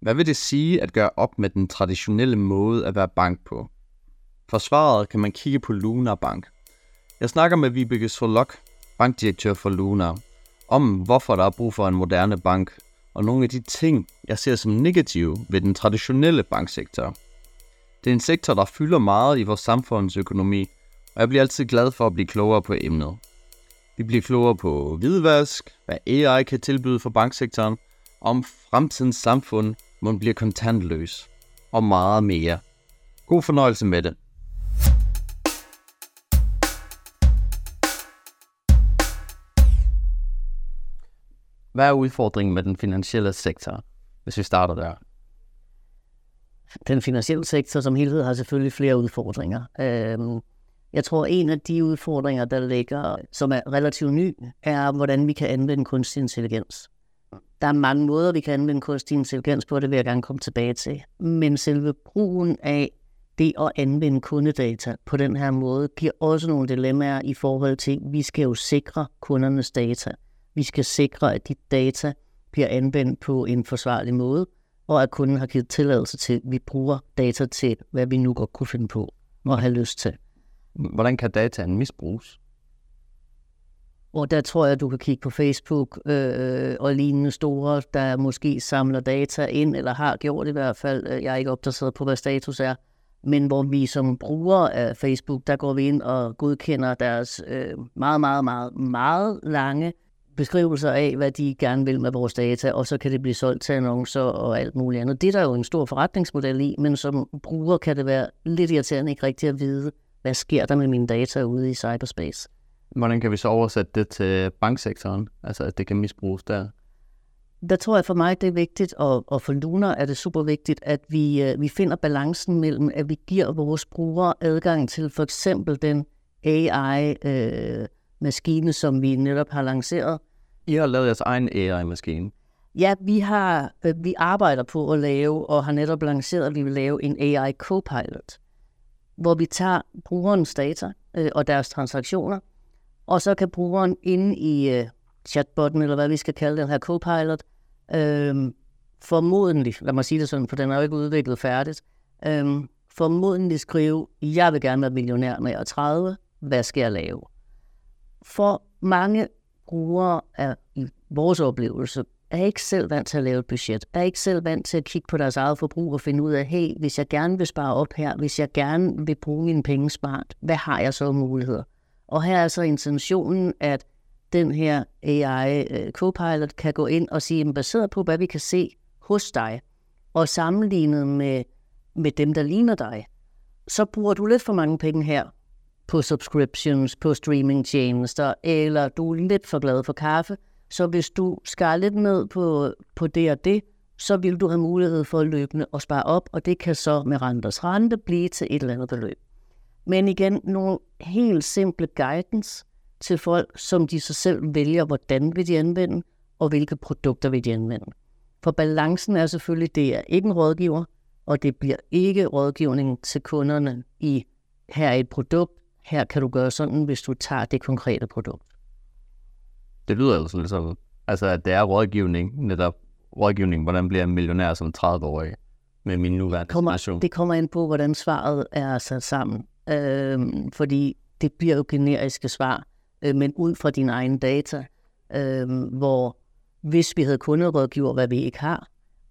Hvad vil det sige at gøre op med den traditionelle måde at være bank på? For svaret kan man kigge på Luna Bank. Jeg snakker med Vibeke Solok, bankdirektør for Luna, om hvorfor der er brug for en moderne bank, og nogle af de ting, jeg ser som negative ved den traditionelle banksektor. Det er en sektor, der fylder meget i vores samfundsøkonomi, og jeg bliver altid glad for at blive klogere på emnet. Vi bliver klogere på hvidvask, hvad AI kan tilbyde for banksektoren, om fremtidens samfund, man bliver kontantløs, og meget mere. God fornøjelse med det. Hvad er udfordringen med den finansielle sektor, hvis vi starter der? Den finansielle sektor som helhed har selvfølgelig flere udfordringer. Øhm, jeg tror, en af de udfordringer, der ligger, som er relativt ny, er, hvordan vi kan anvende kunstig intelligens. Der er mange måder, vi kan anvende kunstig intelligens på, det vil jeg gerne komme tilbage til. Men selve brugen af det at anvende kundedata på den her måde, giver også nogle dilemmaer i forhold til, at vi skal jo sikre kundernes data. Vi skal sikre, at de data bliver anvendt på en forsvarlig måde, og at kunden har givet tilladelse til, at vi bruger data til, hvad vi nu godt kunne finde på og have lyst til. Hvordan kan dataen misbruges? Og der tror jeg, du kan kigge på Facebook øh, og lignende store, der måske samler data ind, eller har gjort i hvert fald. Øh, jeg er ikke opdateret på, hvad status er. Men hvor vi som brugere af Facebook, der går vi ind og godkender deres øh, meget, meget, meget, meget lange beskrivelser af, hvad de gerne vil med vores data, og så kan det blive solgt til annoncer og alt muligt andet. Det er der jo en stor forretningsmodel i, men som bruger kan det være lidt irriterende ikke rigtig at vide, hvad sker der med mine data ude i cyberspace. Hvordan kan vi så oversætte det til banksektoren, altså at det kan misbruges der? Der tror jeg for mig, det er vigtigt, og, og for Luna er det super vigtigt, at vi, øh, vi finder balancen mellem, at vi giver vores brugere adgang til for eksempel den AI-maskine, øh, som vi netop har lanceret. I har lavet jeres egen AI-maskine. Ja, vi, har, øh, vi arbejder på at lave, og har netop lanceret, at vi vil lave en AI Copilot, hvor vi tager brugerens data øh, og deres transaktioner, og så kan brugeren inde i øh, chatbotten, eller hvad vi skal kalde den her Copilot, øh, formodentlig, lad mig sige det sådan, for den er jo ikke udviklet færdigt, øh, formodentlig skrive, jeg vil gerne være millionær når jeg er 30, hvad skal jeg lave? For mange brugere er i vores oplevelse er ikke selv vant til at lave et budget, er ikke selv vant til at kigge på deres eget forbrug og finde ud af, hey, hvis jeg gerne vil spare op her, hvis jeg gerne vil bruge mine penge smart, hvad har jeg så muligheder? Og her er altså intentionen, at den her AI øh, Copilot kan gå ind og sige, baseret på, hvad vi kan se hos dig, og sammenlignet med, med dem, der ligner dig, så bruger du lidt for mange penge her på subscriptions, på streamingtjenester, eller du er lidt for glad for kaffe, så hvis du skar lidt ned på, på det og det, så vil du have mulighed for at løbende og spare op, og det kan så med renters rente blive til et eller andet beløb. Men igen, nogle helt simple guidance til folk, som de så selv vælger, hvordan vil de anvende, og hvilke produkter vil de anvende. For balancen er selvfølgelig, det er ikke en rådgiver, og det bliver ikke rådgivning til kunderne i, her er et produkt, her kan du gøre sådan, hvis du tager det konkrete produkt. Det lyder altså lidt sådan, altså at det er rådgivning, netop rådgivning, hvordan bliver en millionær som 30-årig med min nuværende kommer, situation. Det kommer ind på, hvordan svaret er sat sammen øh, fordi det bliver jo generiske svar, øh, men ud fra dine egne data, øh, hvor hvis vi havde kunderådgiver, hvad vi ikke har,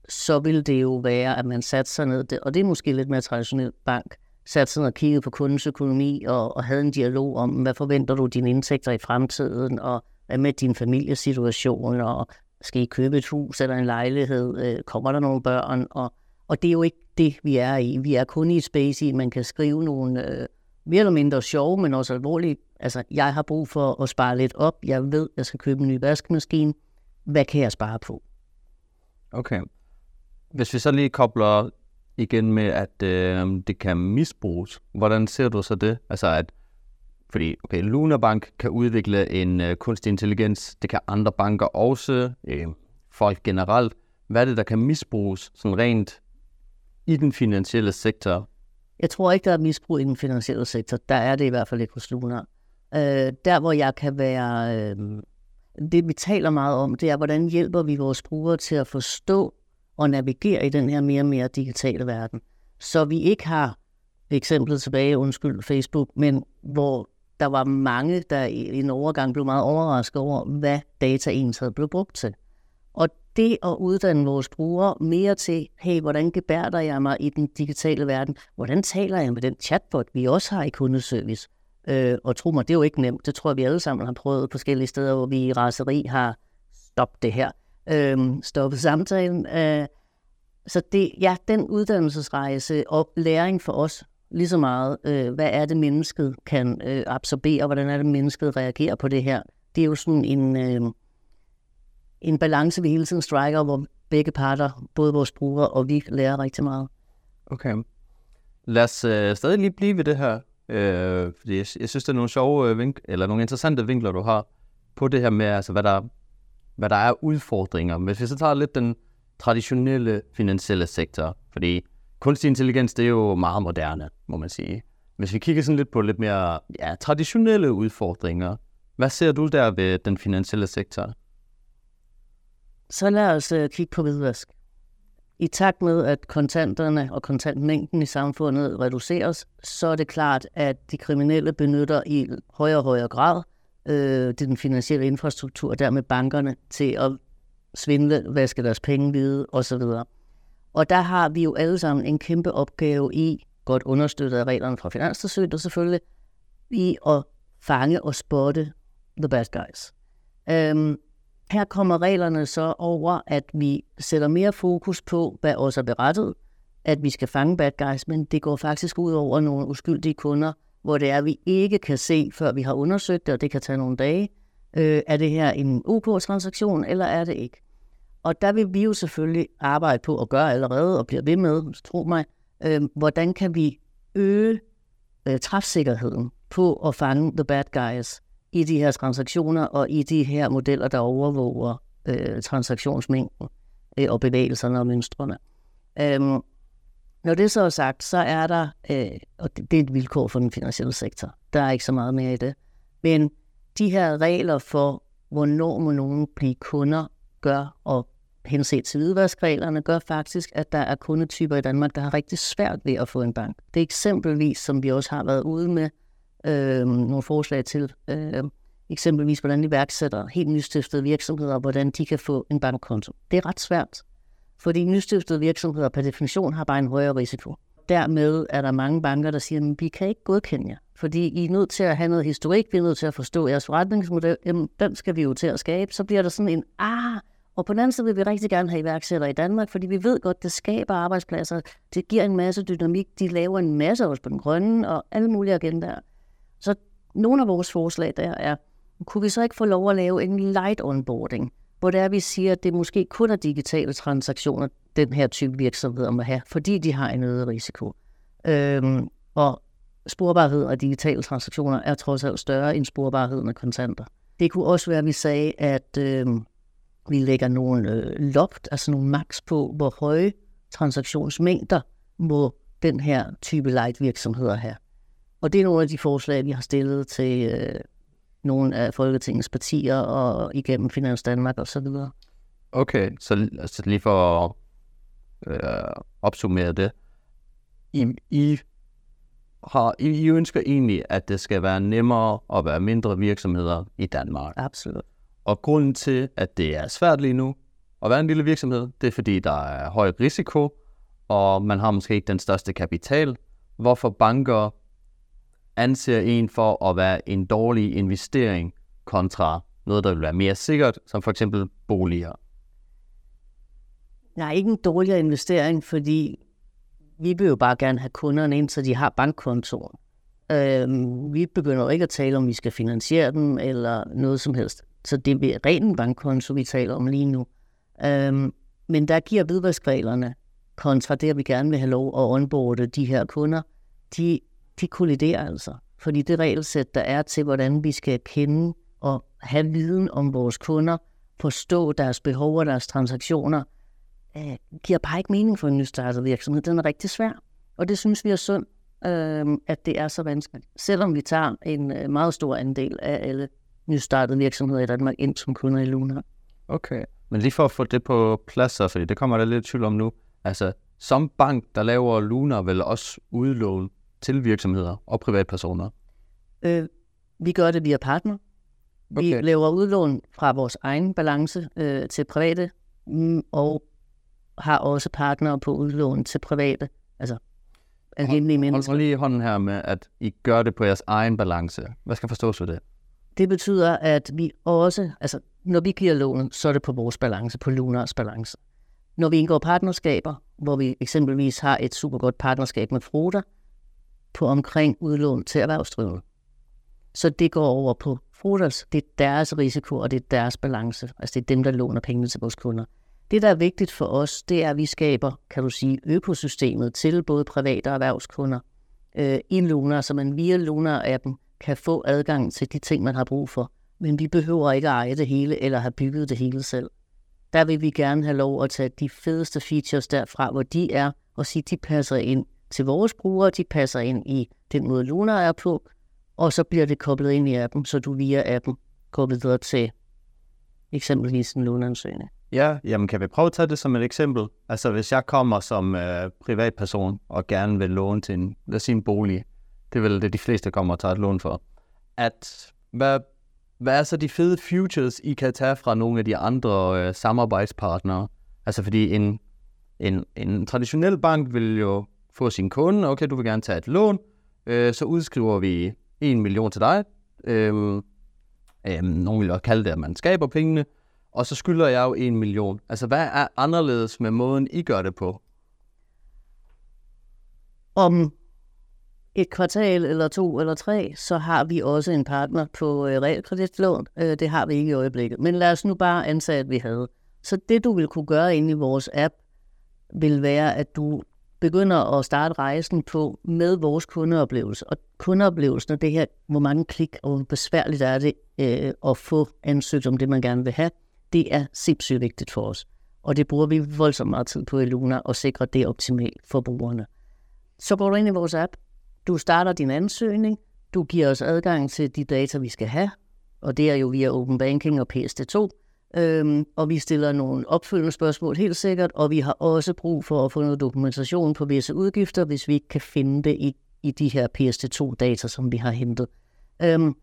så ville det jo være, at man satte sig ned, og det er måske lidt mere traditionelt bank, satte sig ned og kiggede på kundens økonomi og, og havde en dialog om, hvad forventer du dine indtægter i fremtiden, og hvad med din familiesituation, og skal I købe et hus eller en lejlighed, øh, kommer der nogle børn, og, og det er jo ikke det, vi er i. Vi er kun i et space i, man kan skrive nogle øh, mere eller mindre sjove, men også alvorlige. Altså, jeg har brug for at spare lidt op. Jeg ved, jeg skal købe en ny vaskemaskine. Hvad kan jeg spare på? Okay. Hvis vi så lige kobler igen med, at øh, det kan misbruges, hvordan ser du så det? Altså, at fordi okay, Luna Bank kan udvikle en øh, kunstig intelligens, det kan andre banker også, øh, folk generelt. Hvad er det, der kan misbruges sådan rent i den finansielle sektor? Jeg tror ikke, der er misbrug i den finansielle sektor. Der er det i hvert fald ikke hos Luna. Øh, der, hvor jeg kan være... Øh, det, vi taler meget om, det er, hvordan hjælper vi vores brugere til at forstå og navigere i den her mere og mere digitale verden. Så vi ikke har eksemplet tilbage, undskyld Facebook, men hvor der var mange, der i en overgang blev meget overrasket over, hvad data egentlig blev brugt til. Og det at uddanne vores brugere mere til, hey, hvordan gebærder jeg mig i den digitale verden? Hvordan taler jeg med den chatbot, vi også har i kundeservice? Øh, og tro mig, det er jo ikke nemt. Det tror jeg, vi alle sammen har prøvet på forskellige steder, hvor vi i raseri har stoppet det her. Øh, stoppet samtalen. Øh, så det, ja, den uddannelsesrejse og læring for os lige så meget, øh, hvad er det mennesket kan øh, absorbere, hvordan er det mennesket reagerer på det her. Det er jo sådan en, øh, en balance, vi hele tiden striker, hvor begge parter, både vores brugere og vi, lærer rigtig meget. Okay. Lad os øh, stadig lige blive ved det her, øh, fordi jeg, jeg synes, det er nogle sjove øh, vink- eller nogle interessante vinkler, du har på det her med, altså, hvad, der, hvad der er udfordringer. Men hvis vi så tager lidt den traditionelle finansielle sektor, fordi kunstig intelligens, det er jo meget moderne, må man sige. Hvis vi kigger sådan lidt på lidt mere ja, traditionelle udfordringer, hvad ser du der ved den finansielle sektor? Så lad os øh, kigge på hvidvask. I takt med, at kontanterne og kontantmængden i samfundet reduceres, så er det klart, at de kriminelle benytter i højere og højere grad øh, den finansielle infrastruktur, og dermed bankerne, til at svindle, vaske deres penge hvide osv. Og der har vi jo alle sammen en kæmpe opgave i, godt understøttet af reglerne fra Finanstilsynet selvfølgelig, i at fange og spotte the bad guys. Øhm, her kommer reglerne så over, at vi sætter mere fokus på, hvad også er berettet, at vi skal fange bad guys, men det går faktisk ud over nogle uskyldige kunder, hvor det er, at vi ikke kan se, før vi har undersøgt det, og det kan tage nogle dage, øh, er det her en OK-transaktion, eller er det ikke? Og der vil vi jo selvfølgelig arbejde på at gøre allerede, og bliver ved med, tro mig, øh, hvordan kan vi øge øh, træfsikkerheden på at fange the bad guys? I de her transaktioner og i de her modeller, der overvåger øh, transaktionsmængden øh, og bevægelserne og mønstrene. Øhm, når det så er sagt, så er der, øh, og det, det er et vilkår for den finansielle sektor, der er ikke så meget mere i det, men de her regler for, hvornår må nogen blive kunder, gør, og henset til hvidvaskreglerne, gør faktisk, at der er kundetyper i Danmark, der har rigtig svært ved at få en bank. Det er eksempelvis, som vi også har været ude med, øh, nogle forslag til, øh, eksempelvis hvordan iværksætter helt nystiftede virksomheder, hvordan de kan få en bankkonto. Det er ret svært, fordi nystiftede virksomheder per definition har bare en højere risiko. Dermed er der mange banker, der siger, at vi kan ikke godkende jer, fordi I er nødt til at have noget historik, vi er nødt til at forstå jeres forretningsmodel, jamen den skal vi jo til at skabe. Så bliver der sådan en, ah, og på den anden side vil vi rigtig gerne have iværksættere i Danmark, fordi vi ved godt, det skaber arbejdspladser, det giver en masse dynamik, de laver en masse også på den grønne og alle mulige agendaer. Så nogle af vores forslag der er, kunne vi så ikke få lov at lave en light onboarding, hvor det er, vi siger, at det måske kun er digitale transaktioner, den her type virksomheder må have, fordi de har en øget risiko. Øhm, og sporbarhed af digitale transaktioner er trods alt større end sporbarheden af kontanter. Det kunne også være, at vi sagde, at øhm, vi lægger nogle øh, loft, altså nogle max på, hvor høje transaktionsmængder må den her type light virksomheder have. Og det er nogle af de forslag, vi har stillet til øh, nogle af Folketingets partier og igennem Finans Danmark og så videre. Okay, så altså lige for at øh, opsummere det. I, I, har, I, I ønsker egentlig, at det skal være nemmere at være mindre virksomheder i Danmark. Absolut. Og grunden til, at det er svært lige nu at være en lille virksomhed, det er fordi, der er høj risiko, og man har måske ikke den største kapital, hvorfor banker anser en for at være en dårlig investering kontra noget, der vil være mere sikkert, som for eksempel boliger? Nej, ikke en dårligere investering, fordi vi vil jo bare gerne have kunderne ind, så de har bankkontoren. Øhm, vi begynder jo ikke at tale om, vi skal finansiere dem eller noget som helst. Så det er ren bankkonto, vi taler om lige nu. Øhm, men der giver hvidvaskreglerne kontra det, at vi gerne vil have lov at onboarde de her kunder, de de kolliderer altså. Fordi det regelsæt, der er til, hvordan vi skal kende og have viden om vores kunder, forstå deres behov og deres transaktioner, øh, giver bare ikke mening for en nystartet virksomhed. Den er rigtig svær. Og det synes vi er synd, øh, at det er så vanskeligt. Selvom vi tager en øh, meget stor andel af alle nystartede virksomheder i Danmark ind som kunder i Luna. Okay. Men lige for at få det på plads, så, fordi det kommer der lidt tvivl om nu. Altså, som bank, der laver Luna vel også udlån til virksomheder og privatpersoner? Øh, vi gør det via partner. Vi Okay. laver udlån fra vores egen balance øh, til private, mm, og har også partnere på udlån til private, altså almindelige Hold mennesker. mig lige hånden her med, at I gør det på jeres egen balance. Hvad skal forstås ved det? Det betyder, at vi også, altså når vi giver lån, så er det på vores balance, på Lunars balance. Når vi indgår partnerskaber, hvor vi eksempelvis har et super godt partnerskab med Froda, på omkring udlån til erhvervsdrivende. Så det går over på Frodas, det er deres risiko, og det er deres balance. Altså det er dem, der låner pengene til vores kunder. Det, der er vigtigt for os, det er, at vi skaber, kan du sige, økosystemet til både private og erhvervskunder øh, i Lunar, så man via Luna-appen kan få adgang til de ting, man har brug for. Men vi behøver ikke at eje det hele eller have bygget det hele selv. Der vil vi gerne have lov at tage de fedeste features derfra, hvor de er, og sige, de passer ind til vores brugere, de passer ind i den måde Luna er på, og så bliver det koblet ind i appen, så du via appen går videre til eksempelvis en låneansøgning. Ja, jamen kan vi prøve at tage det som et eksempel? Altså hvis jeg kommer som øh, privatperson og gerne vil låne til en, lad os sige en bolig, det er vel det, de fleste kommer og tager et lån for. At, hvad, hvad er så de fede futures, I kan tage fra nogle af de andre øh, samarbejdspartnere? Altså fordi en, en, en traditionel bank vil jo få sin kunde, okay, du vil gerne tage et lån, øh, så udskriver vi 1 million til dig. Øh, øh, nogen vil også kalde det, at man skaber pengene, og så skylder jeg jo 1 million. Altså, hvad er anderledes med måden, I gør det på? Om et kvartal eller to eller tre, så har vi også en partner på øh, realkreditlån. Øh, det har vi ikke i øjeblikket. Men lad os nu bare antage, at vi havde. Så det, du vil kunne gøre inde i vores app, vil være, at du begynder at starte rejsen på med vores kundeoplevelse. Og kundeoplevelsen er det her, hvor mange klik og hvor besværligt er det øh, at få ansøgt om det, man gerne vil have. Det er sindssygt vigtigt for os. Og det bruger vi voldsomt meget tid på i Luna at sikre det optimalt for brugerne. Så går du ind i vores app, du starter din ansøgning, du giver os adgang til de data, vi skal have, og det er jo via Open Banking og PSD2, øhm, og vi stiller nogle opfølgende spørgsmål helt sikkert, og vi har også brug for at få noget dokumentation på visse udgifter, hvis vi ikke kan finde det i, i de her PST2-data, som vi har hentet. Øhm,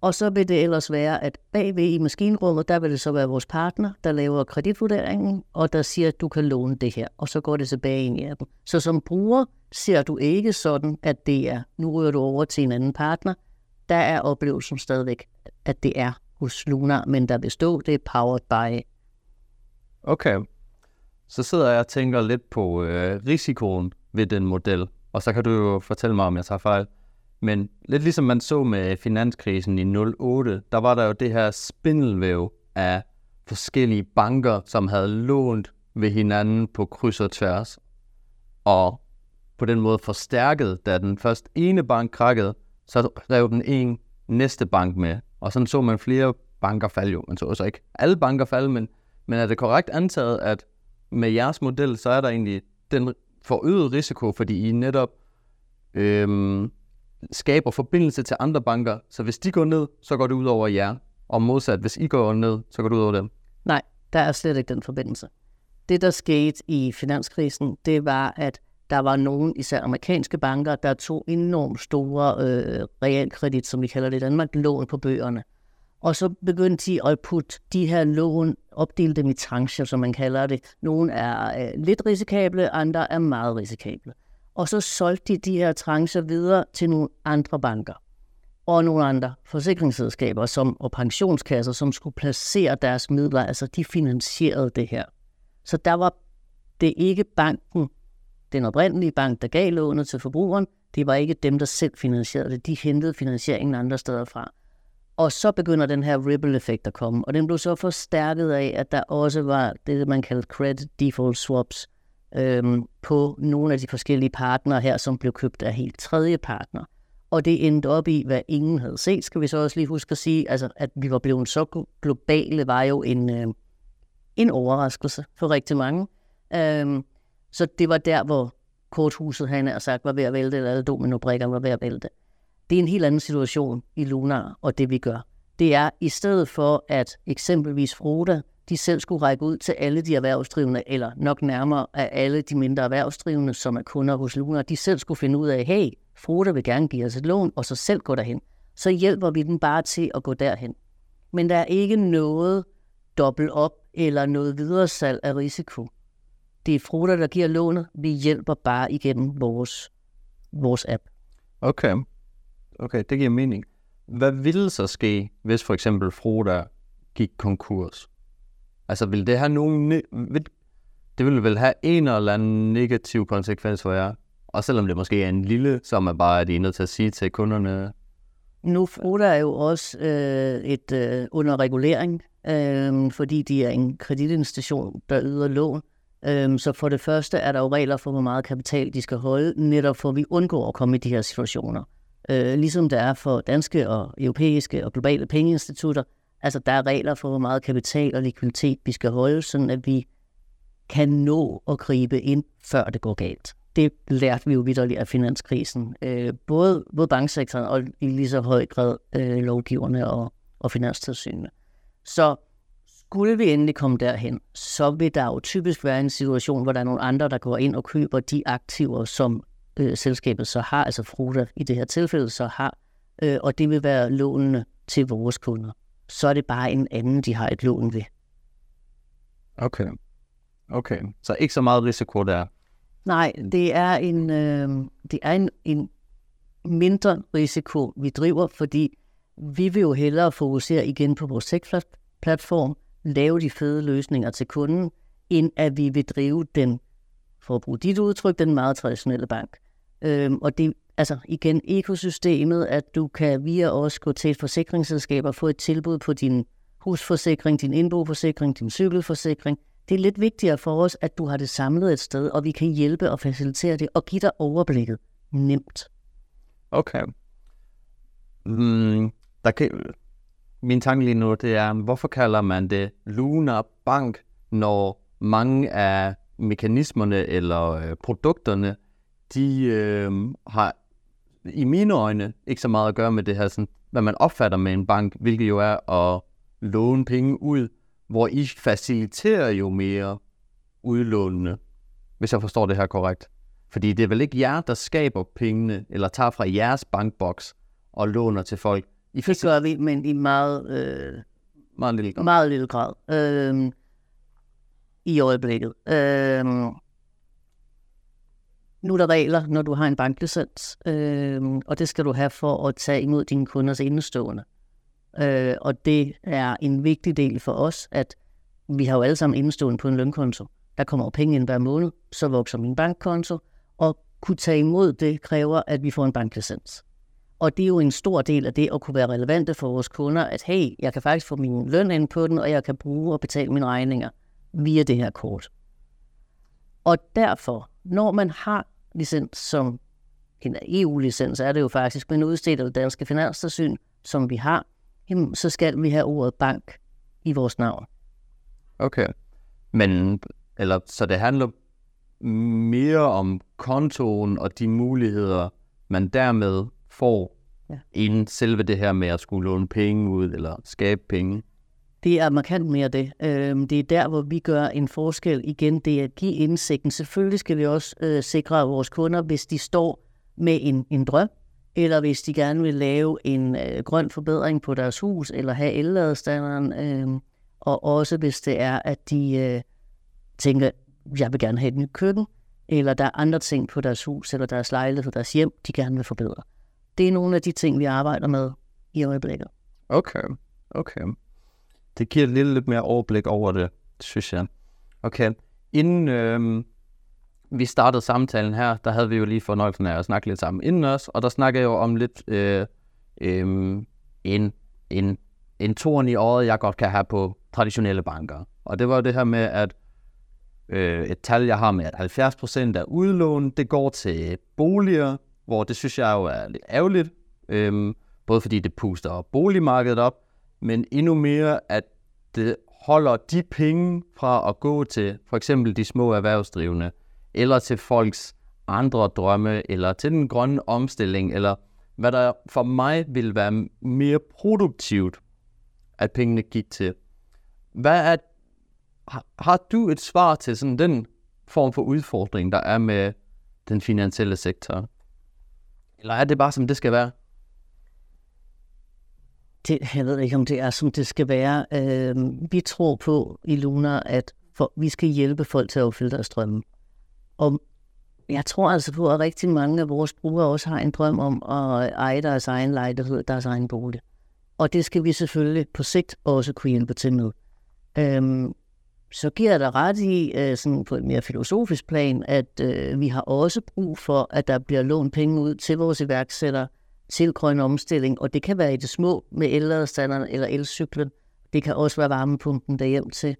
og så vil det ellers være, at bagved i maskinrummet, der vil det så være vores partner, der laver kreditvurderingen, og der siger, at du kan låne det her, og så går det tilbage ind i appen. Så som bruger ser du ikke sådan, at det er, nu ryger du over til en anden partner. Der er oplevelsen stadigvæk, at det er hos Luna, men der vil stå, det er powered by. Okay. Så sidder jeg og tænker lidt på øh, risikoen ved den model, og så kan du jo fortælle mig, om jeg tager fejl. Men lidt ligesom man så med finanskrisen i 08, der var der jo det her spindelvæv af forskellige banker, som havde lånt ved hinanden på kryds og tværs. Og på den måde forstærket, da den først ene bank krakkede, så rev den en næste bank med. Og sådan så man flere banker falde jo. Man så også ikke alle banker falde, men, men er det korrekt antaget, at med jeres model, så er der egentlig den forøget risiko, fordi I netop øhm, skaber forbindelse til andre banker. Så hvis de går ned, så går det ud over jer. Og modsat, hvis I går ned, så går det ud over dem. Nej, der er slet ikke den forbindelse. Det, der skete i finanskrisen, det var, at der var nogle, især amerikanske banker, der tog enormt store øh, realkredit, som vi kalder det i Danmark, lån på bøgerne. Og så begyndte de at putte de her lån, opdele dem i trancher, som man kalder det. Nogle er øh, lidt risikable, andre er meget risikable. Og så solgte de de her trancher videre til nogle andre banker og nogle andre forsikringsselskaber som, og pensionskasser, som skulle placere deres midler, altså de finansierede det her. Så der var det ikke banken, den oprindelige bank, der gav lånet til forbrugeren, det var ikke dem, der selv finansierede det. De hentede finansieringen andre steder fra. Og så begynder den her ripple-effekt at komme, og den blev så forstærket af, at der også var det, man kaldte credit default swaps øhm, på nogle af de forskellige partnere her, som blev købt af helt tredje partner. Og det endte op i, hvad ingen havde set, skal vi så også lige huske at sige. Altså, at vi var blevet så globale, var jo en, øh, en overraskelse for rigtig mange. Øhm, så det var der, hvor korthuset, han har sagt, var ved at vælte, eller alle dominobrikkerne var ved at vælte. Det er en helt anden situation i Lunar, og det vi gør. Det er, i stedet for at eksempelvis Froda de selv skulle række ud til alle de erhvervsdrivende, eller nok nærmere af alle de mindre erhvervsdrivende, som er kunder hos Luna, de selv skulle finde ud af, hey, Froda vil gerne give os et lån, og så selv gå derhen. Så hjælper vi dem bare til at gå derhen. Men der er ikke noget dobbelt op eller noget videresalg af risiko. Det er Froda, der giver lånet. Vi hjælper bare igennem vores, vores app. Okay. Okay, det giver mening. Hvad ville så ske, hvis for eksempel Froda gik konkurs? Altså, vil det have nogen... Det ville vel have en eller anden negativ konsekvens for jer? Og selvom det måske er en lille, så er man bare er nødt til at sige til kunderne... Nu Froda er jo også øh, et øh, under regulering, øh, fordi de er en kreditinstitution, der yder lån. Øh, så for det første er der jo regler for, hvor meget kapital de skal holde, netop for at vi undgår at komme i de her situationer. Øh, ligesom der er for danske og europæiske og globale pengeinstitutter, Altså, der er regler for, hvor meget kapital og likviditet vi skal holde, sådan at vi kan nå at gribe ind, før det går galt. Det lærte vi jo vidderligt af finanskrisen. Øh, både, både banksektoren og i lige så høj grad øh, lovgiverne og, og finanstilsynene. Så skulle vi endelig komme derhen, så vil der jo typisk være en situation, hvor der er nogle andre, der går ind og køber de aktiver, som øh, selskabet så har, altså Fruta i det her tilfælde så har, øh, og det vil være lånene til vores kunder så er det bare en anden, de har et lån ved. Okay. Okay. Så ikke så meget risiko der? Nej, det er en, øh, det er en, en mindre risiko, vi driver, fordi vi vil jo hellere fokusere igen på vores tech-platform, lave de fede løsninger til kunden, end at vi vil drive den, for at bruge dit udtryk, den meget traditionelle bank. Øhm, og det, altså igen, ekosystemet, at du kan via os gå til et forsikringsselskab og få et tilbud på din husforsikring, din indboforsikring, din cykelforsikring. Det er lidt vigtigere for os, at du har det samlet et sted, og vi kan hjælpe og facilitere det og give dig overblikket nemt. Okay. Mm, der kan, min tanke lige nu, det er, hvorfor kalder man det Luna Bank, når mange af mekanismerne eller øh, produkterne, de øh, har i mine øjne ikke så meget at gøre med det her, sådan, hvad man opfatter med en bank, hvilket jo er at låne penge ud, hvor I faciliterer jo mere udlånene, hvis jeg forstår det her korrekt. Fordi det er vel ikke jer, der skaber pengene, eller tager fra jeres bankboks og låner til folk. I det gør vi, men i meget, øh, meget lille grad. Meget lille grad. Øh, I øjeblikket. Øh, nu er der regler, når du har en banklicens, øh, og det skal du have for at tage imod dine kunders indestående. Øh, og det er en vigtig del for os, at vi har jo alle sammen indestående på en lønkonto. Der kommer jo penge ind hver måned, så vokser min bankkonto, og kunne tage imod det kræver, at vi får en banklicens. Og det er jo en stor del af det at kunne være relevante for vores kunder, at hey, jeg kan faktisk få min løn ind på den, og jeg kan bruge og betale mine regninger via det her kort. Og derfor, når man har licens, som en EU-licens er det jo faktisk, men udstedt af det danske finanstilsyn, som vi har, jamen, så skal vi have ordet bank i vores navn. Okay. Men, eller, så det handler mere om kontoen og de muligheder, man dermed får, ja. end selve det her med at skulle låne penge ud eller skabe penge. Det er markant mere det. Øhm, det er der, hvor vi gør en forskel. Igen, det er at give indsigten. Selvfølgelig skal vi også øh, sikre vores kunder, hvis de står med en, en drøm, eller hvis de gerne vil lave en øh, grøn forbedring på deres hus, eller have elladestanderen, øh, og også hvis det er, at de øh, tænker, jeg vil gerne have et nyt køkken, eller der er andre ting på deres hus, eller deres lejlighed, deres hjem, de gerne vil forbedre. Det er nogle af de ting, vi arbejder med i øjeblikket. Okay, okay det giver lidt, lidt mere overblik over det, synes jeg. Okay, inden øh, vi startede samtalen her, der havde vi jo lige fornøjelsen af at snakke lidt sammen inden os, og der snakkede jeg jo om lidt øh, øh, en, en, en torn i året, jeg godt kan have på traditionelle banker. Og det var det her med, at øh, et tal, jeg har med, at 70% af udlån, det går til boliger, hvor det synes jeg jo er lidt ærgerligt, øhm, både fordi det puster boligmarkedet op, men endnu mere, at det holder de penge fra at gå til for eksempel de små erhvervsdrivende, eller til folks andre drømme, eller til den grønne omstilling, eller hvad der for mig vil være mere produktivt, at pengene gik til. Hvad er har, har du et svar til sådan den form for udfordring, der er med den finansielle sektor? Eller er det bare, som det skal være? Det, jeg ved ikke, om det er, som det skal være. Øh, vi tror på i Luna, at for, vi skal hjælpe folk til at opfylde deres drømme. Og jeg tror altså på, at rigtig mange af vores brugere også har en drøm om at eje deres egen lejlighed, deres egen bolig. Og det skal vi selvfølgelig på sigt også kunne hjælpe til med. Øhm, så giver jeg dig ret i, øh, sådan på et mere filosofisk plan, at øh, vi har også brug for, at der bliver lånt penge ud til vores iværksættere, til grøn omstilling, og det kan være i det små med elladestanderen eller elcyklen. Det kan også være varmepumpen derhjem til,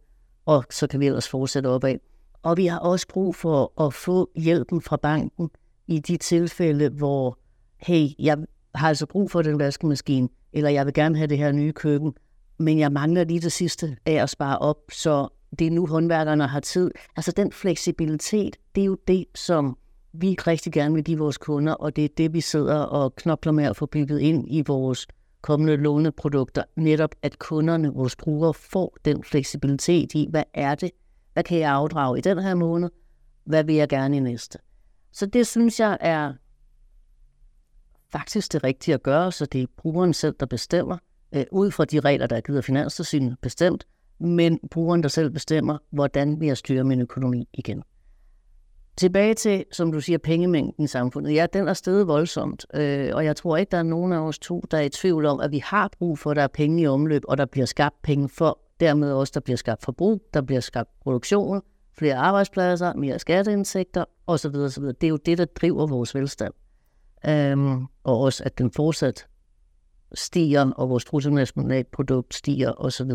og så kan vi ellers fortsætte opad. Og vi har også brug for at få hjælpen fra banken i de tilfælde, hvor, hey, jeg har altså brug for den vaskemaskine, eller jeg vil gerne have det her nye køkken, men jeg mangler lige det sidste af at spare op, så det er nu håndværkerne har tid. Altså den fleksibilitet, det er jo det, som vi rigtig gerne vil give vores kunder, og det er det, vi sidder og knokler med at få bygget ind i vores kommende låneprodukter. Netop at kunderne, vores brugere, får den fleksibilitet i, hvad er det, hvad kan jeg afdrage i den her måned, hvad vil jeg gerne i næste. Så det synes jeg er faktisk det rigtige at gøre, så det er brugeren selv, der bestemmer, øh, ud fra de regler, der er givet af Finanstilsynet bestemt, men brugeren, der selv bestemmer, hvordan vil jeg styre min økonomi igen. Tilbage til, som du siger, pengemængden i samfundet. Ja, den er steget voldsomt, øh, og jeg tror ikke, der er nogen af os to, der er i tvivl om, at vi har brug for, at der er penge i omløb, og der bliver skabt penge for, dermed også, der bliver skabt forbrug, der bliver skabt produktion, flere arbejdspladser, mere skatteindtægter osv. osv. Det er jo det, der driver vores velstand. Øhm, og også, at den fortsat stiger, og vores bruttonationalprodukt stiger osv.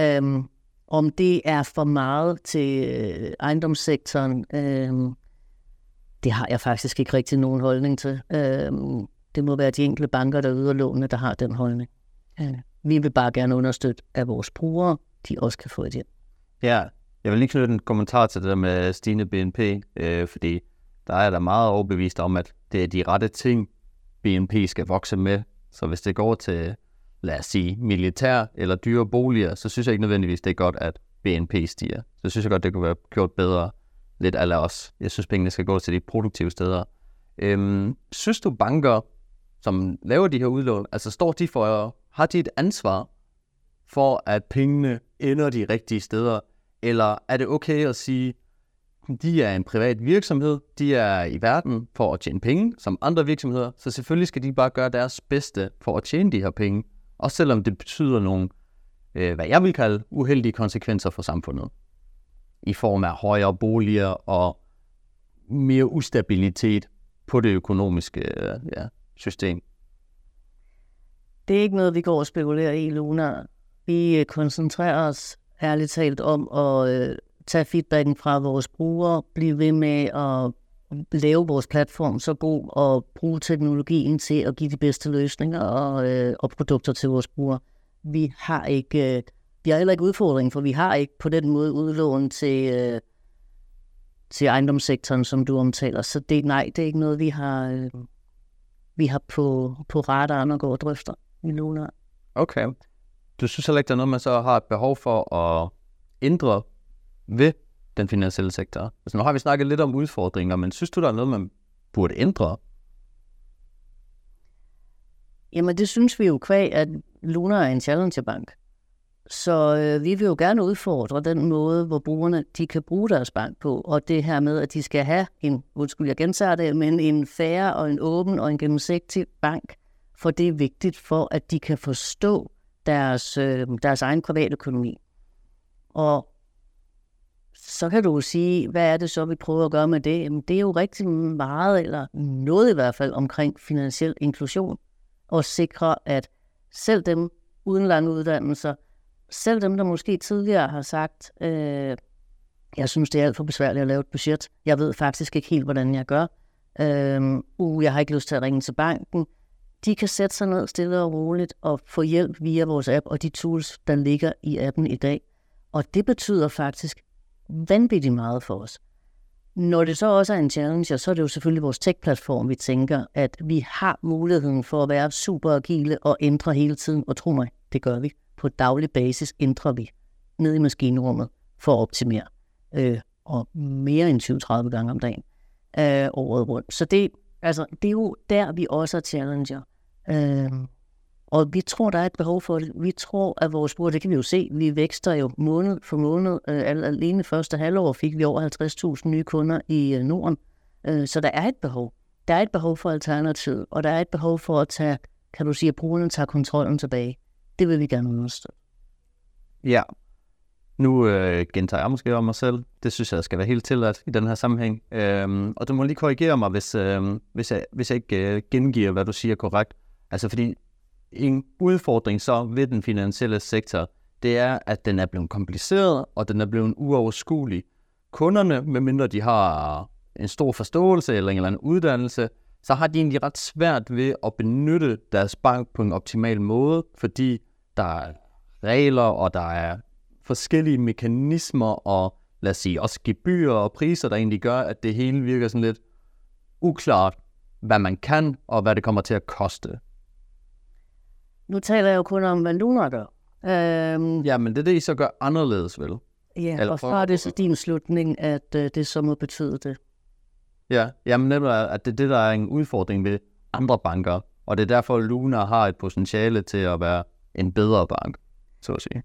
Um, om det er for meget til øh, ejendomssektoren, øh, det har jeg faktisk ikke rigtig nogen holdning til. Øh, det må være de enkelte banker, der yder lånene, der har den holdning. Øh, vi vil bare gerne understøtte, at vores brugere, de også kan få et hjem. Ja, jeg vil lige knytte en kommentar til det der med stigende BNP, øh, fordi der er der meget overbevist om, at det er de rette ting, BNP skal vokse med. Så hvis det går til lad os sige, militær eller dyre boliger, så synes jeg ikke nødvendigvis, det er godt, at BNP stiger. Så synes jeg godt, det kunne være gjort bedre lidt af os. Jeg synes, pengene skal gå til de produktive steder. Øhm, synes du, banker, som laver de her udlån, altså står de for, har de et ansvar for, at pengene ender de rigtige steder? Eller er det okay at sige, de er en privat virksomhed, de er i verden for at tjene penge, som andre virksomheder, så selvfølgelig skal de bare gøre deres bedste for at tjene de her penge. Også selvom det betyder nogle, øh, hvad jeg vil kalde, uheldige konsekvenser for samfundet. I form af højere boliger og mere ustabilitet på det økonomiske øh, ja, system. Det er ikke noget, vi går og spekulerer i, Luna. Vi øh, koncentrerer os ærligt talt om at øh, tage feedbacken fra vores brugere, blive ved med at lave vores platform så god og bruge teknologien til at give de bedste løsninger og, øh, og produkter til vores brugere. Vi har ikke, øh, vi har heller ikke udfordring, for vi har ikke på den måde udlån til, øh, til ejendomssektoren, som du omtaler. Så det, nej, det er ikke noget, vi har, øh, vi har på, på radaren og går og drøfter i Luna. Okay. Du synes heller ikke, der er noget, man så har et behov for at ændre ved den finansielle sektor. Altså, nu har vi snakket lidt om udfordringer, men synes du, der er noget, man burde ændre? Jamen, det synes vi jo kvæg, at Luna er en challengerbank. Så øh, vi vil jo gerne udfordre den måde, hvor brugerne de kan bruge deres bank på, og det her med, at de skal have en, undskyld, jeg gentager det, men en færre og en åben og en gennemsigtig bank, for det er vigtigt for, at de kan forstå deres, øh, deres egen private økonomi. Og så kan du sige, hvad er det så, vi prøver at gøre med det? Jamen, det er jo rigtig meget, eller noget i hvert fald, omkring finansiel inklusion. Og sikre, at selv dem uden lange uddannelser, selv dem, der måske tidligere har sagt, øh, jeg synes, det er alt for besværligt at lave et budget. Jeg ved faktisk ikke helt, hvordan jeg gør. Øh, uh, jeg har ikke lyst til at ringe til banken. De kan sætte sig ned stille og roligt og få hjælp via vores app og de tools, der ligger i appen i dag. Og det betyder faktisk, vanvittigt meget for os. Når det så også er en challenge, så er det jo selvfølgelig vores tech-platform, vi tænker, at vi har muligheden for at være super agile og ændre hele tiden. Og tro mig, det gør vi. På daglig basis ændrer vi ned i maskinrummet for at optimere. Øh, og mere end 20-30 gange om dagen øh, året rundt. Så det, altså, det er jo der, vi også er challenger. Øh, og vi tror, der er et behov for det. Vi tror, at vores brugere, det kan vi jo se, vi vækster jo måned for måned. Øh, alene første halvår fik vi over 50.000 nye kunder i øh, Norden. Øh, så der er et behov. Der er et behov for alternativ, og der er et behov for at tage, kan du sige, at brugerne tager kontrollen tilbage. Det vil vi gerne understøtte. Ja, nu øh, gentager jeg måske om mig selv. Det synes jeg skal være helt tilladt i den her sammenhæng. Øhm, og du må lige korrigere mig, hvis, øh, hvis, jeg, hvis jeg ikke øh, gengiver, hvad du siger korrekt. Altså fordi en udfordring så ved den finansielle sektor, det er, at den er blevet kompliceret, og den er blevet uoverskuelig. Kunderne, medmindre de har en stor forståelse eller en eller anden uddannelse, så har de egentlig ret svært ved at benytte deres bank på en optimal måde, fordi der er regler, og der er forskellige mekanismer og lad os sige også gebyrer og priser, der egentlig gør, at det hele virker sådan lidt uklart, hvad man kan og hvad det kommer til at koste. Nu taler jeg jo kun om, hvad Luna gør. Øhm, ja, men det er det, I så gør anderledes, vel? Ja, Eller og så er det så din slutning, at uh, det så må betyde det. Ja, jamen netop, at det er det, der er en udfordring ved andre banker, og det er derfor, Luna har et potentiale til at være en bedre bank, så at sige.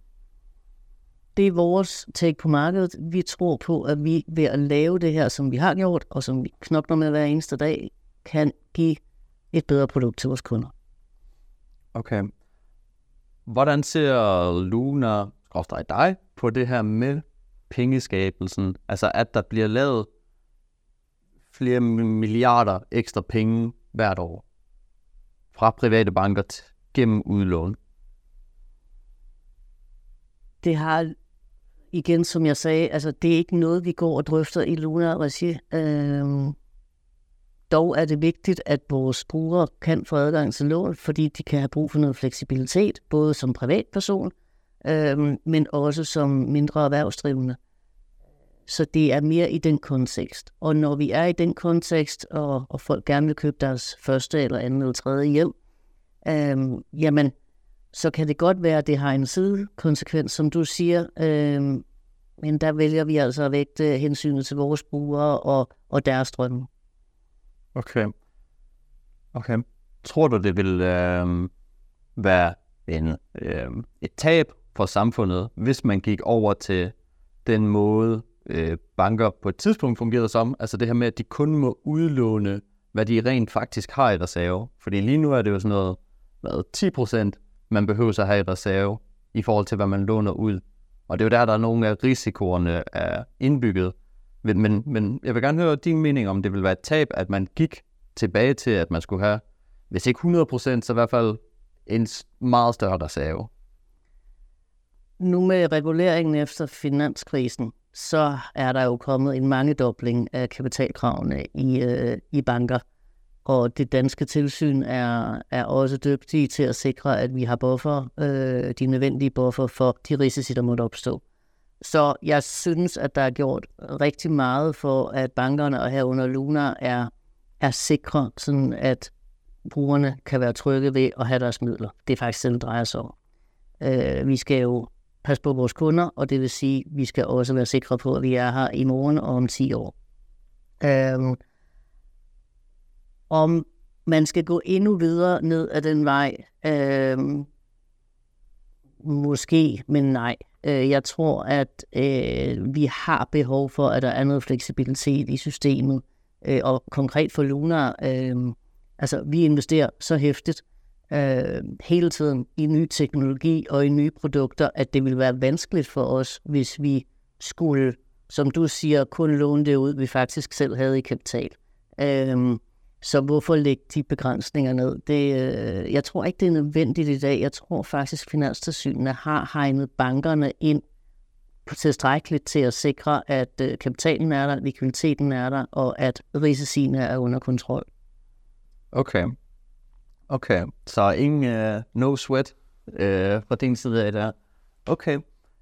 Det er vores take på markedet. Vi tror på, at vi ved at lave det her, som vi har gjort, og som vi knokler med hver eneste dag, kan give et bedre produkt til vores kunder. Okay. Hvordan ser Luna, skråstrej dig, på det her med pengeskabelsen? Altså, at der bliver lavet flere milliarder ekstra penge hvert år fra private banker gennem udlån. Det har igen, som jeg sagde, altså det er ikke noget, vi går og drøfter i Luna Regi. Øhm, dog er det vigtigt, at vores brugere kan få adgang til lån, fordi de kan have brug for noget fleksibilitet, både som privatperson, øh, men også som mindre erhvervsdrivende. Så det er mere i den kontekst. Og når vi er i den kontekst, og, og folk gerne vil købe deres første eller anden eller tredje hjem, øh, jamen, så kan det godt være, at det har en sidekonsekvens, som du siger. øh, men der vælger vi altså at vægte hensynet til vores brugere og, og deres drømme. Okay. Okay. Tror du, det vil øh, være en, øh, et tab for samfundet, hvis man gik over til den måde, øh, banker på et tidspunkt fungerede som? Altså det her med, at de kun må udlåne, hvad de rent faktisk har i reserve. Fordi lige nu er det jo sådan noget, hvad, 10 procent man behøver at have i reserve i forhold til, hvad man låner ud. Og det er jo der, der er nogle af risikoerne er indbygget. Men, men, men jeg vil gerne høre din mening om, det vil være et tab, at man gik tilbage til, at man skulle have, hvis ikke 100%, så i hvert fald en meget større reserve. Nu med reguleringen efter finanskrisen, så er der jo kommet en mangedobling af kapitalkravene i, øh, i banker. Og det danske tilsyn er, er også dygtige til at sikre, at vi har buffer, øh, de nødvendige buffer for de risici, der måtte opstå. Så jeg synes, at der er gjort rigtig meget for, at bankerne og herunder Luna er, er sikre, sådan at brugerne kan være trygge ved at have deres midler. Det er faktisk det, det drejer sig om. Øh, vi skal jo passe på vores kunder, og det vil sige, at vi skal også være sikre på, at vi er her i morgen og om 10 år. Øh, om man skal gå endnu videre ned ad den vej. Øh, måske, men nej. Øh, jeg tror, at øh, vi har behov for, at der er noget fleksibilitet i systemet. Øh, og konkret for Luna, øh, altså vi investerer så hæftigt øh, hele tiden i ny teknologi og i nye produkter, at det vil være vanskeligt for os, hvis vi skulle, som du siger, kun låne det ud, vi faktisk selv havde i kapital. Øh, så hvorfor lægge de begrænsninger ned? Det, øh, jeg tror ikke, det er nødvendigt i dag. Jeg tror faktisk, at Finanstilsynet har hegnet bankerne ind på tilstrækkeligt til at sikre, at øh, kapitalen er der, likviditeten er der, og at risiciene er under kontrol. Okay. Okay, så ingen uh, no sweat uh, fra din side af der. Okay,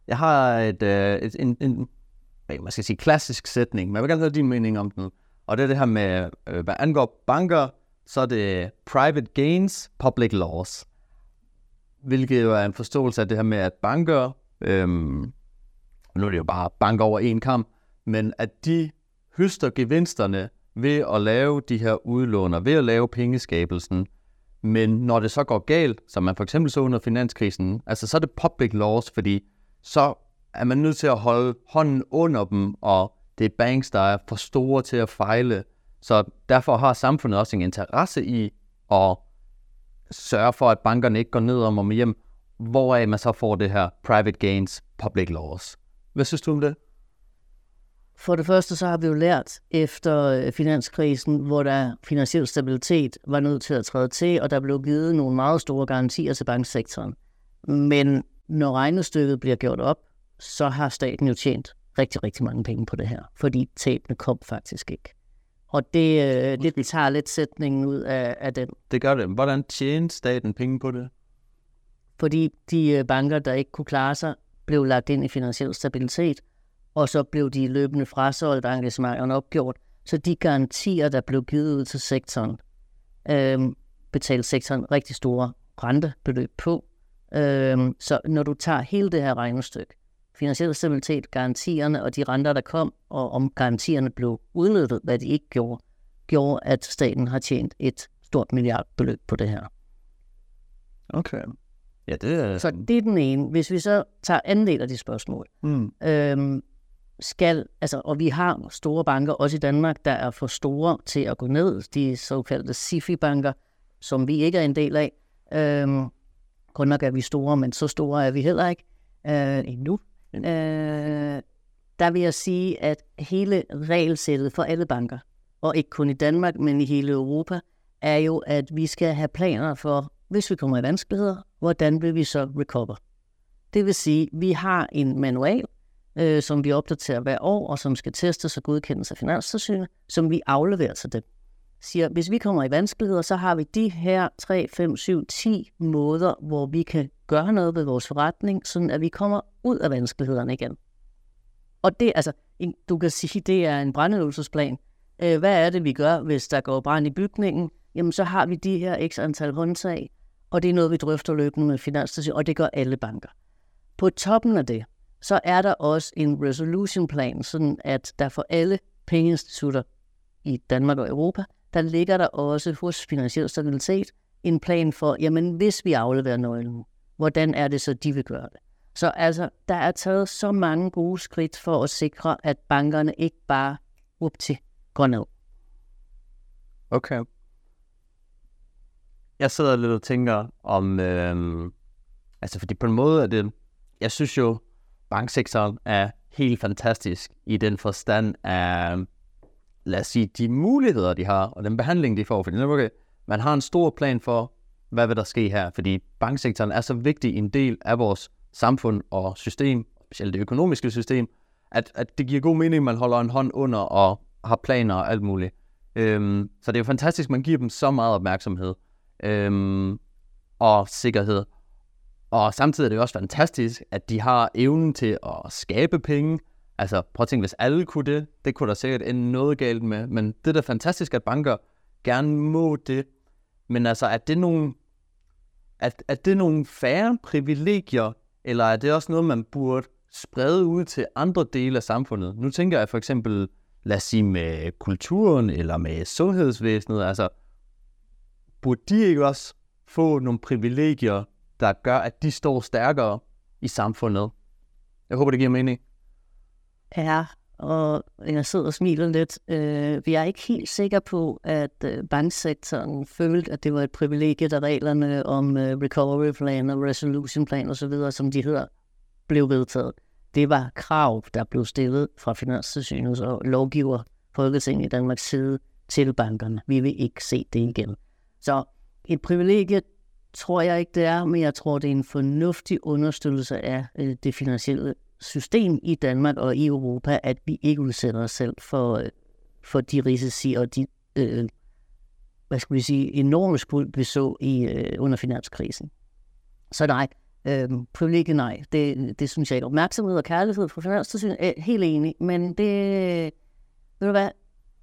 jeg har et, uh, et en, en, man skal sige klassisk sætning, men jeg vil gerne høre din mening om den. Og det er det her med, øh, hvad angår banker, så er det private gains, public loss. Hvilket jo er en forståelse af det her med, at banker, øhm, nu er det jo bare banker over en kamp, men at de høster gevinsterne ved at lave de her udlåner, ved at lave pengeskabelsen, men når det så går galt, som man for eksempel så under finanskrisen, altså så er det public loss, fordi så er man nødt til at holde hånden under dem, og det er banks, der er for store til at fejle. Så derfor har samfundet også en interesse i at sørge for, at bankerne ikke går ned om og hjem, hvoraf man så får det her private gains, public loss. Hvad synes du om det? For det første så har vi jo lært efter øh, finanskrisen, hvor der finansiel stabilitet var nødt til at træde til, og der blev givet nogle meget store garantier til banksektoren. Men når regnestykket bliver gjort op, så har staten jo tjent rigtig, rigtig mange penge på det her, fordi tabene kom faktisk ikke. Og det, øh, det tager lidt sætningen ud af, af den. Det gør det. Hvordan tjente staten penge på det? Fordi de øh, banker, der ikke kunne klare sig, blev lagt ind i finansiel stabilitet, og så blev de løbende frasolgt engagementerne opgjort. Så de garantier, der blev givet ud til sektoren, øh, betalte sektoren rigtig store rentebeløb på. Øh, så når du tager hele det her regnestykke, finansiel stabilitet, garantierne og de renter, der kom, og om garantierne blev udnyttet, hvad de ikke gjorde, gjorde, at staten har tjent et stort milliardbeløb på det her. Okay. Ja, det er... Så det er den ene. Hvis vi så tager anden del af de spørgsmål, Mm. øhm, skal, altså, og vi har store banker, også i Danmark, der er for store til at gå ned, de såkaldte SIFI-banker, som vi ikke er en del af. Øhm, godt nok er vi store, men så store er vi heller ikke øh, endnu. Øh, der vil jeg sige, at hele regelsættet for alle banker, og ikke kun i Danmark, men i hele Europa, er jo, at vi skal have planer for, hvis vi kommer i vanskeligheder, hvordan vil vi så recover? Det vil sige, at vi har en manual, øh, som vi opdaterer hver år, og som skal testes og godkendes af Finanstilsynet, som vi afleverer til dem. Siger, hvis vi kommer i vanskeligheder, så har vi de her 3, 5, 7, 10 måder, hvor vi kan gøre noget ved vores forretning, sådan at vi kommer ud af vanskelighederne igen. Og det, altså, en- du kan sige, det er en brandøvelsesplan. Øh, hvad er det, vi gør, hvis der går brand i bygningen? Jamen, så har vi de her x antal håndtag, og det er noget, vi drøfter løbende med Finanstilsynet, og det gør alle banker. På toppen af det, så er der også en resolution plan, sådan at der for alle pengeinstitutter i Danmark og Europa, der ligger der også hos Finansiel Stabilitet en plan for, jamen hvis vi afleverer nøglen, hvordan er det så, de vil gøre det? Så altså, der er taget så mange gode skridt for at sikre, at bankerne ikke bare up til går ned. Okay. Jeg sidder lidt og tænker om, øhm, altså fordi på en måde er det, jeg synes jo, banksektoren er helt fantastisk i den forstand af, lad os sige, de muligheder, de har, og den behandling, de får. Fordi okay, man har en stor plan for, hvad vil der ske her, fordi banksektoren er så vigtig en del af vores samfund og system, specielt det økonomiske system, at, at det giver god mening, at man holder en hånd under og har planer og alt muligt. Øhm, så det er jo fantastisk, at man giver dem så meget opmærksomhed øhm, og sikkerhed. Og samtidig er det jo også fantastisk, at de har evnen til at skabe penge. Altså prøv at tænke, hvis alle kunne det, det kunne der sikkert ende noget galt med. Men det er da fantastisk, at banker gerne må det. Men altså, er det nogle, er, er det nogle færre privilegier, eller er det også noget, man burde sprede ud til andre dele af samfundet? Nu tænker jeg for eksempel, lad os sige med kulturen eller med sundhedsvæsenet, altså burde de ikke også få nogle privilegier, der gør, at de står stærkere i samfundet? Jeg håber, det giver mening. Ja, og jeg sidder og smiler lidt. Øh, vi er ikke helt sikre på, at øh, banksektoren følte, at det var et privilegie, da reglerne om øh, recovery plan og resolution plan osv., som de hedder, blev vedtaget. Det var krav, der blev stillet fra Finanstilsynet og lovgiver Folketinget i Danmarks side til bankerne. Vi vil ikke se det igen. Så et privilegie tror jeg ikke, det er, men jeg tror, det er en fornuftig understøttelse af øh, det finansielle system i Danmark og i Europa, at vi ikke udsætter os selv for, øh, for de risici og de øh, hvad skal vi sige, enorme skuld, vi så i, øh, under finanskrisen. Så nej, øh, privilegiet nej, det, det synes jeg ikke. Opmærksomhed og kærlighed fra Finanstilsynet er helt enig, men det, ved du hvad,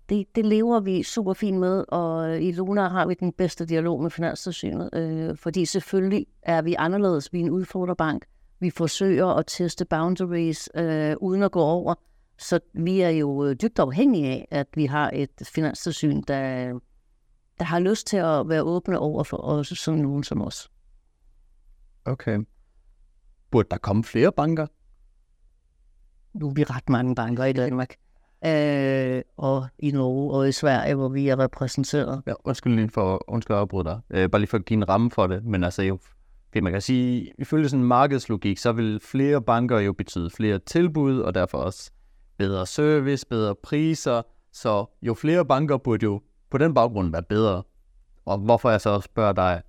det, det lever vi super fint med, og i Luna har vi den bedste dialog med Finanstilsynet, øh, fordi selvfølgelig er vi anderledes, vi er en udfordrerbank, vi forsøger at teste boundaries øh, uden at gå over. Så vi er jo øh, dybt afhængige af, at vi har et finanstilsyn, der, der har lyst til at være åbne over for os, som nogen som os. Okay. Burde der komme flere banker? Nu er vi ret mange banker i Danmark. Øh, og i Norge og i Sverige, hvor vi er repræsenteret. Ja, undskyld lige for undskyld at afbryde dig. Øh, bare lige for at give en ramme for det. Men altså, jo, man kan sige, ifølge sådan en markedslogik, så vil flere banker jo betyde flere tilbud, og derfor også bedre service, bedre priser. Så jo flere banker burde jo på den baggrund være bedre. Og hvorfor jeg så spørger dig,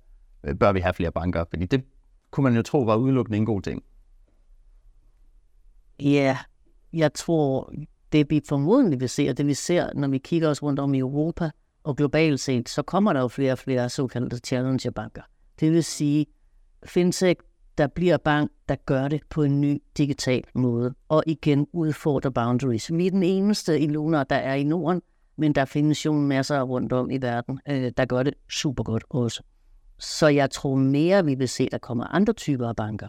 øh, bør vi have flere banker? Fordi det kunne man jo tro var udelukkende en god ting. Ja, jeg tror, det vi formodentlig vil se, og det vi ser, når vi kigger os rundt om i Europa og globalt set, så kommer der jo flere og flere såkaldte challenger-banker. Det vil sige, fintech, der bliver bank, der gør det på en ny digital måde, og igen udfordrer boundaries. Vi er den eneste i Lunar, der er i Norden, men der findes jo masser rundt om i verden, øh, der gør det super godt også. Så jeg tror mere, vi vil se, at der kommer andre typer af banker,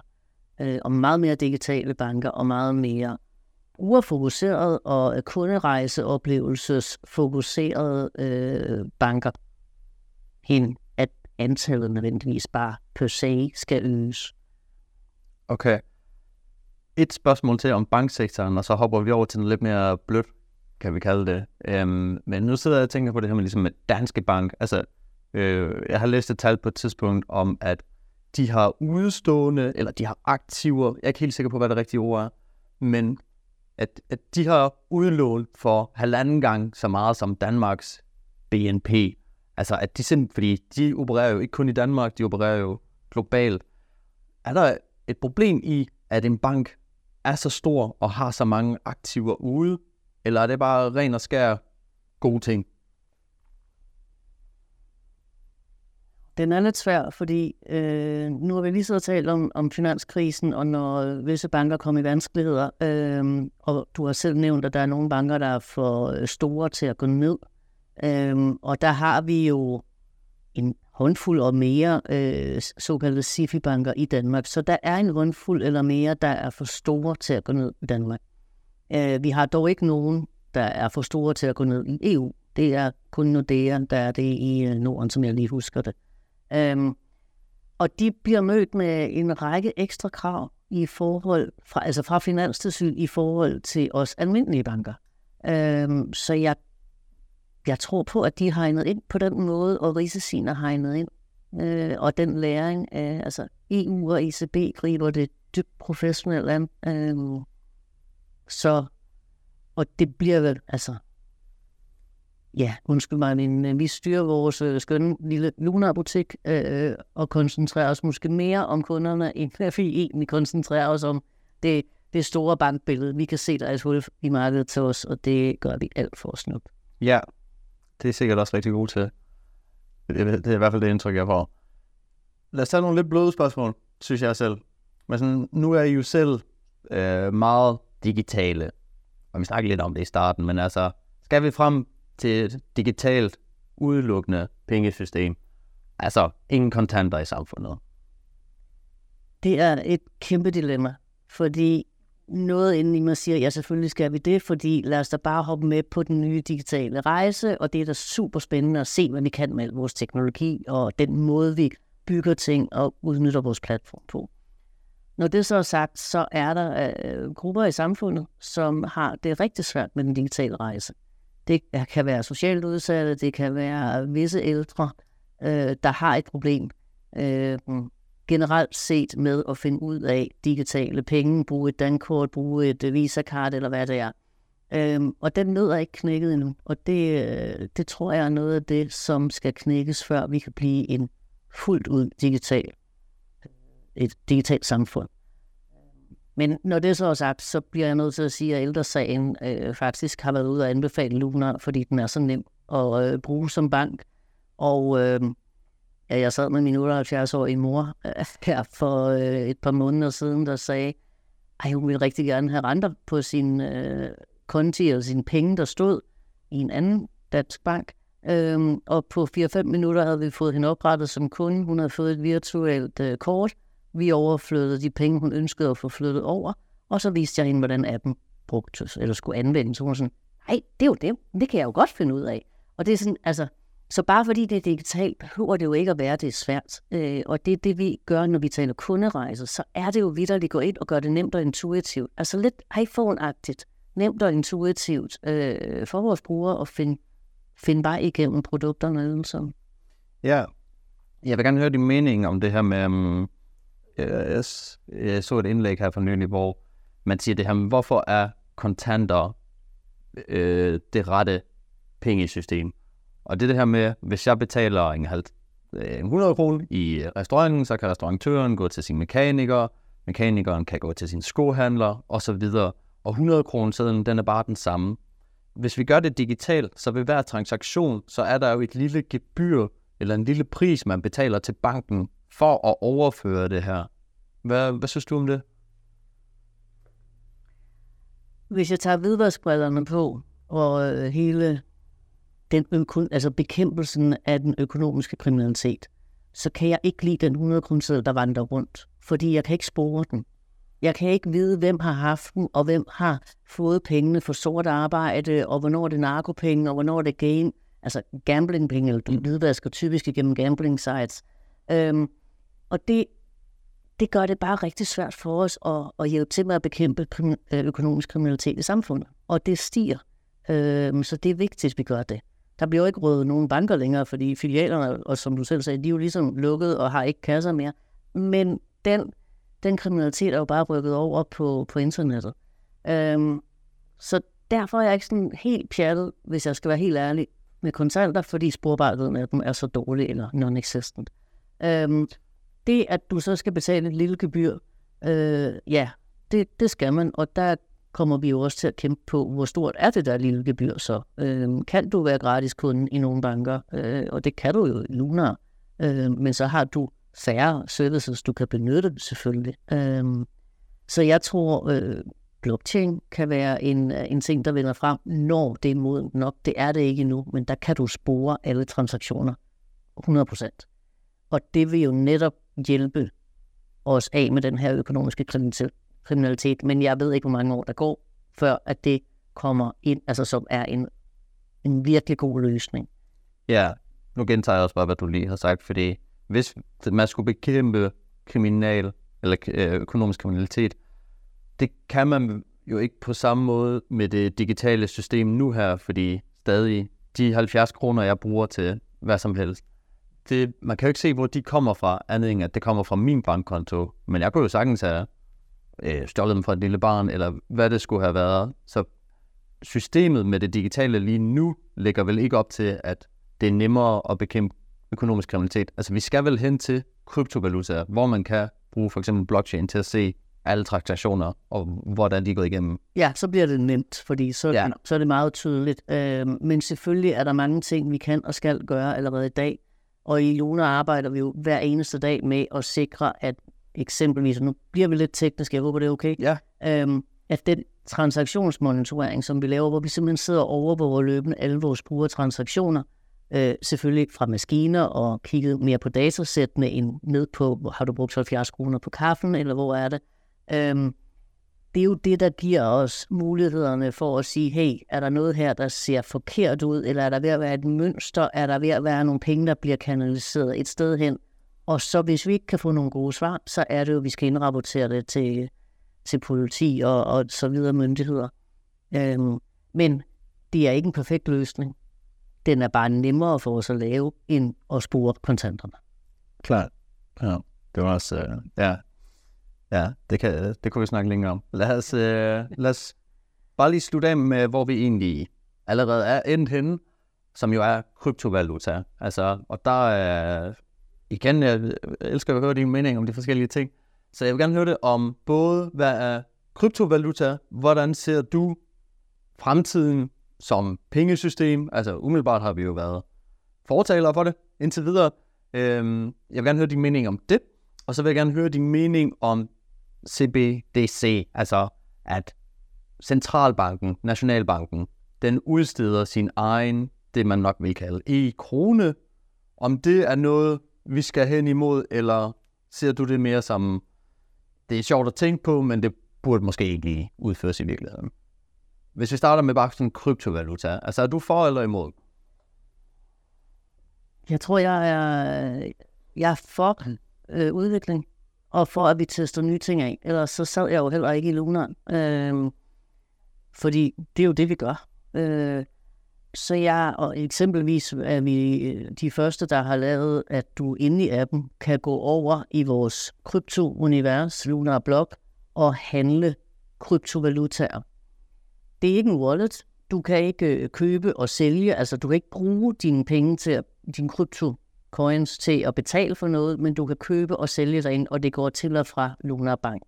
øh, og meget mere digitale banker, og meget mere brugerfokuseret og øh, kunderejseoplevelsesfokuserede øh, banker, hen antallet nødvendigvis bare per se skal øges. Okay. Et spørgsmål til om banksektoren, og så hopper vi over til noget lidt mere blødt, kan vi kalde det. Øhm, men nu sidder jeg og tænker på det her med, ligesom med Danske Bank. Altså, øh, jeg har læst et tal på et tidspunkt om, at de har udstående, eller de har aktiver, jeg er ikke helt sikker på, hvad det rigtige ord er, men at, at de har udlån for halvanden gang så meget som Danmarks BNP. Altså, at de simpelthen, fordi de opererer jo ikke kun i Danmark, de opererer jo globalt. Er der et problem i, at en bank er så stor og har så mange aktiver ude, eller er det bare ren og skær gode ting? Den er lidt svær, fordi øh, nu har vi lige så talt om, om finanskrisen, og når visse banker kommer i vanskeligheder, øh, og du har selv nævnt, at der er nogle banker, der er for øh, store til at gå ned. Øh, Øhm, og der har vi jo en håndfuld og mere øh, såkaldte SIFI-banker i Danmark. Så der er en håndfuld eller mere, der er for store til at gå ned i Danmark. Øh, vi har dog ikke nogen, der er for store til at gå ned i EU. Det er kun Nordea, der er det i øh, Norden, som jeg lige husker det. Øhm, og de bliver mødt med en række ekstra krav i forhold fra, altså fra Finanstilsyn i forhold til os almindelige banker. Øhm, så jeg, jeg tror på, at de har hegnet ind på den måde, og risiciene har hegnet ind. Øh, og den læring øh, altså EU og ECB griber det dybt professionelt an. Øh, så, og det bliver vel, altså, ja, undskyld mig, men vi styrer vores øh, skønne lille Luna-butik øh, og koncentrerer os måske mere om kunderne, end vi egentlig koncentrerer os om det, det store bankbillede. Vi kan se, der er et hul i markedet til os, og det gør vi alt for at nu. Ja, det er sikkert også rigtig godt til. Det, det er i hvert fald det indtryk, jeg får. Lad os tage nogle lidt bløde spørgsmål, synes jeg selv. Men sådan, nu er I jo selv øh, meget digitale, og vi snakker lidt om det i starten, men altså, skal vi frem til et digitalt, udelukkende pengesystem. Altså ingen kontanter i samfundet. Det er et kæmpe dilemma, fordi noget inden i mig siger, ja selvfølgelig skal vi det, fordi lad os da bare hoppe med på den nye digitale rejse, og det er da super spændende at se, hvad vi kan med vores teknologi, og den måde, vi bygger ting og udnytter vores platform på. Når det så er sagt, så er der øh, grupper i samfundet, som har det rigtig svært med den digitale rejse. Det kan være socialt udsatte, det kan være visse ældre, øh, der har et problem øh, generelt set med at finde ud af digitale penge, bruge et dankort, bruge et øh, visakart eller hvad det er. Øhm, og den nød er ikke knækket endnu, og det, øh, det tror jeg er noget af det, som skal knækkes, før vi kan blive en fuldt ud digital, et digitalt samfund. Men når det så er sagt, så bliver jeg nødt til at sige, at ældresagen øh, faktisk har været ude og anbefale Luna, fordi den er så nem at øh, bruge som bank. Og øh, ja, jeg sad med min 78-årige mor øh, her for øh, et par måneder siden, der sagde, at hun ville rigtig gerne have renter på sin øh, konti og sine penge, der stod i en anden dansk bank. Øhm, og på 4-5 minutter havde vi fået hende oprettet som kunde. Hun havde fået et virtuelt øh, kort, Vi overflyttede de penge, hun ønskede at få flyttet over, og så viste jeg hende, hvordan appen brugtes, eller skulle anvendes. Hun var sådan, nej, det er jo det. Det kan jeg jo godt finde ud af. Og det er sådan, altså, så bare fordi det er digitalt, behøver det jo ikke at være, at det er svært. Øh, og det er det, vi gør, når vi taler kunderejser. Så er det jo vidt, at gå ind og gøre det nemt og intuitivt. Altså lidt iPhone-agtigt. Nemt og intuitivt øh, for vores brugere at finde, finde vej igennem produkterne og ydelserne. Ja, jeg vil gerne høre din mening om det her med, um, jeg, jeg så et indlæg her for nylig, hvor man siger det her, hvorfor er kontanter øh, det rette pengesystem? Og det er det her med, hvis jeg betaler en, halv, 100 kroner i øh, restauranten, så kan restaurantøren gå til sin mekaniker, mekanikeren kan gå til sin skohandler osv. Og 100 kroner sedlen, den er bare den samme. Hvis vi gør det digitalt, så ved hver transaktion, så er der jo et lille gebyr, eller en lille pris, man betaler til banken, for at overføre det her. Hvad, hvad synes du om det? Hvis jeg tager hvidvaskbrillerne på, og øh, hele den øko, altså bekæmpelsen af den økonomiske kriminalitet, så kan jeg ikke lide den 100 kroner der vandrer rundt, fordi jeg kan ikke spore den. Jeg kan ikke vide, hvem har haft den, og hvem har fået pengene for sort arbejde, og hvornår det er narkopenge, og hvornår det er game, altså gamblingpenge, eller de hvidvasker typisk igennem gambling sites. Øhm, og det, det gør det bare rigtig svært for os at, at hjælpe til med at bekæmpe økonomisk kriminalitet i samfundet. Og det stiger. Øhm, så det er vigtigt, at vi gør det. Der bliver jo ikke rådet nogen banker længere, fordi filialerne, og som du selv sagde, de er jo ligesom lukket og har ikke kasser mere. Men den, den kriminalitet er jo bare rykket over på, på internettet. Øhm, så derfor er jeg ikke sådan helt pjattet, hvis jeg skal være helt ærlig, med kontanter, fordi sporbarheden af dem er så dårlig eller non-existent. Øhm, det, at du så skal betale et lille gebyr, øh, ja, det, det skal man, og der kommer vi jo også til at kæmpe på, hvor stort er det der lille gebyr så. Øh, kan du være gratis kunde i nogle banker, øh, og det kan du jo i Lunar, øh, men så har du færre services, du kan benytte selvfølgelig. Øh, så jeg tror, øh, blockchain kan være en, en ting, der vender frem, når det er modent nok. Det er det ikke endnu, men der kan du spore alle transaktioner 100%. Og det vil jo netop hjælpe os af med den her økonomiske kriminalitet kriminalitet, men jeg ved ikke, hvor mange år der går, før at det kommer ind, altså som er en, en virkelig god løsning. Ja, nu gentager jeg også bare, hvad du lige har sagt, fordi hvis man skulle bekæmpe kriminal eller øh, økonomisk kriminalitet, det kan man jo ikke på samme måde med det digitale system nu her, fordi stadig de 70 kroner, jeg bruger til hvad som helst, det, man kan jo ikke se, hvor de kommer fra, andet end at det kommer fra min bankkonto. Men jeg kunne jo sagtens have øh, stjålet dem fra et lille barn, eller hvad det skulle have været. Så systemet med det digitale lige nu ligger vel ikke op til, at det er nemmere at bekæmpe økonomisk kriminalitet. Altså vi skal vel hen til kryptovalutaer, hvor man kan bruge for eksempel blockchain til at se alle transaktioner, og hvordan de går igennem. Ja, så bliver det nemt, fordi så, ja. så er det meget tydeligt. Øh, men selvfølgelig er der mange ting, vi kan og skal gøre allerede i dag. Og i Luna arbejder vi jo hver eneste dag med at sikre, at eksempelvis, og nu bliver vi lidt tekniske, jeg håber det er okay, ja. øhm, at den transaktionsmonitorering, som vi laver, hvor vi simpelthen sidder og overvåger løbende alle vores brugertransaktioner, øh, selvfølgelig fra maskiner og kigget mere på datasættene end ned på, har du brugt 70 kroner på kaffen, eller hvor er det? Øhm, det er jo det, der giver os mulighederne for at sige, hey, er der noget her, der ser forkert ud, eller er der ved at være et mønster, er der ved at være nogle penge, der bliver kanaliseret et sted hen, og så hvis vi ikke kan få nogle gode svar, så er det jo, at vi skal indrapportere det til, til politi og, og så videre myndigheder. Øhm, men det er ikke en perfekt løsning. Den er bare nemmere for os at lave, end at spore kontanterne. Klart. Ja, det var også... Uh, ja, ja det, kan, det kunne vi snakke længere om. Lad os, uh, lad os bare lige slutte af med, hvor vi egentlig allerede er endt henne, som jo er kryptovaluta. Altså, og der er igen, jeg elsker at høre din mening om de forskellige ting. Så jeg vil gerne høre det om både, hvad er kryptovaluta, hvordan ser du fremtiden som pengesystem? Altså umiddelbart har vi jo været fortalere for det indtil videre. Øhm, jeg vil gerne høre din mening om det, og så vil jeg gerne høre din mening om CBDC, altså at centralbanken, Nationalbanken, den udsteder sin egen, det man nok vil kalde e-krone. Om det er noget, vi skal hen imod, eller ser du det mere som, det er sjovt at tænke på, men det burde måske ikke lige udføres i virkeligheden? Hvis vi starter med bare sådan kryptovaluta, altså er du for eller imod? Jeg tror, jeg er, jeg er for øh, udvikling, og for at vi tester nye ting af. Ellers så sad jeg jo heller ikke i luneren. Øh, fordi det er jo det, vi gør. Øh, så jeg, og eksempelvis er vi øh, de første, der har lavet, at du inde i appen kan gå over i vores kryptounivers, Lunar Block, og handle kryptovalutaer. Det er ikke en wallet. Du kan ikke øh, købe og sælge, altså du kan ikke bruge dine penge til at, dine krypto coins til at betale for noget, men du kan købe og sælge derinde, og det går til og fra Lunar Bank.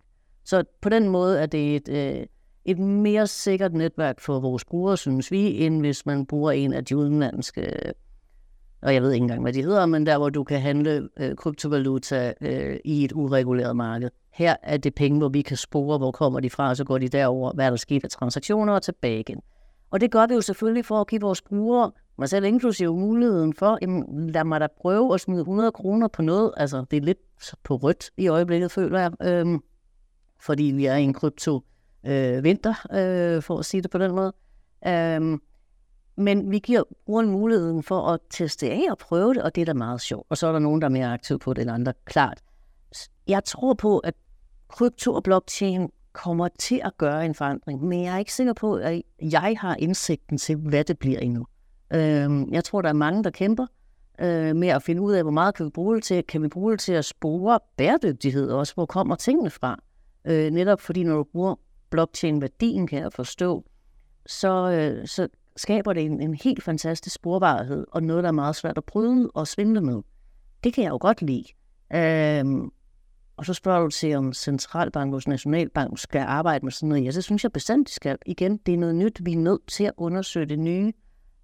Så på den måde er det et, øh, et mere sikkert netværk for vores brugere, synes vi, end hvis man bruger en af de udenlandske, og jeg ved ikke engang, hvad de hedder, men der, hvor du kan handle øh, kryptovaluta øh, i et ureguleret marked. Her er det penge, hvor vi kan spore, hvor kommer de fra, og så går de derover, hvad er der sket af transaktioner og tilbage igen. Og det gør vi jo selvfølgelig for at give vores brugere, mig selv inklusive muligheden for, jamen, lad mig da prøve at smide 100 kroner på noget. Altså, det er lidt på rødt i øjeblikket, føler jeg, øhm, fordi vi er i en krypto øh, vinter, øh, for at sige det på den måde. Øhm, men vi giver brugeren muligheden for at teste af og prøve det, og det er da meget sjovt. Og så er der nogen, der er mere aktiv på det end andre, klart. Jeg tror på, at krypto og blockchain kommer til at gøre en forandring, men jeg er ikke sikker på, at jeg har indsigten til, hvad det bliver endnu. Øhm, jeg tror, der er mange, der kæmper øh, med at finde ud af, hvor meget kan vi bruge det til. Kan vi bruge det til at spore bæredygtighed også? Hvor kommer tingene fra? Øh, netop fordi, når du bruger blockchain-værdien, kan jeg forstå, så, øh, så skaber det en, en helt fantastisk sporbarhed, og noget, der er meget svært at bryde og svindle med. Det kan jeg jo godt lide. Øhm, og så spørger du til, om Centralbank, vores nationalbank, skal arbejde med sådan noget. Ja, så synes jeg bestemt, de skal. Igen, det er noget nyt. Vi er nødt til at undersøge det nye.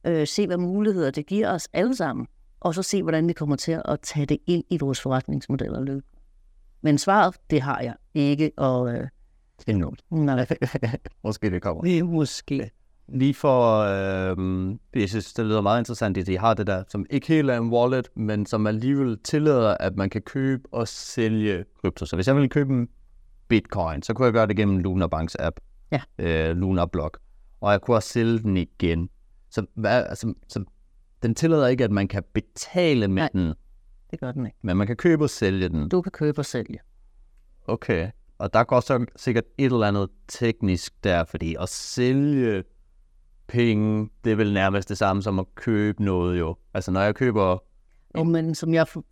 Øh, se, hvad muligheder det giver os alle sammen. Og så se, hvordan vi kommer til at tage det ind i vores forretningsmodeller løb. Men svaret, det har jeg ikke. Og, øh, Endnu. nej, Måske det kommer. det er måske. Lige for, øh, jeg synes, det lyder meget interessant, at de har det der, som ikke helt er en wallet, men som alligevel tillader, at man kan købe og sælge krypto. Så hvis jeg vil købe en bitcoin, så kunne jeg gøre det gennem Lunar Banks app, Ja. øh, Lunar Block, og jeg kunne også sælge den igen. Så, hvad, altså, så den tillader ikke, at man kan betale med Nej. den, Det gør den ikke. men man kan købe og sælge den. Du kan købe og sælge. Okay. Og der går så sikkert et eller andet teknisk der, fordi at sælge penge, det er vel nærmest det samme som at købe noget jo. Altså når jeg køber... Og men som jeg for-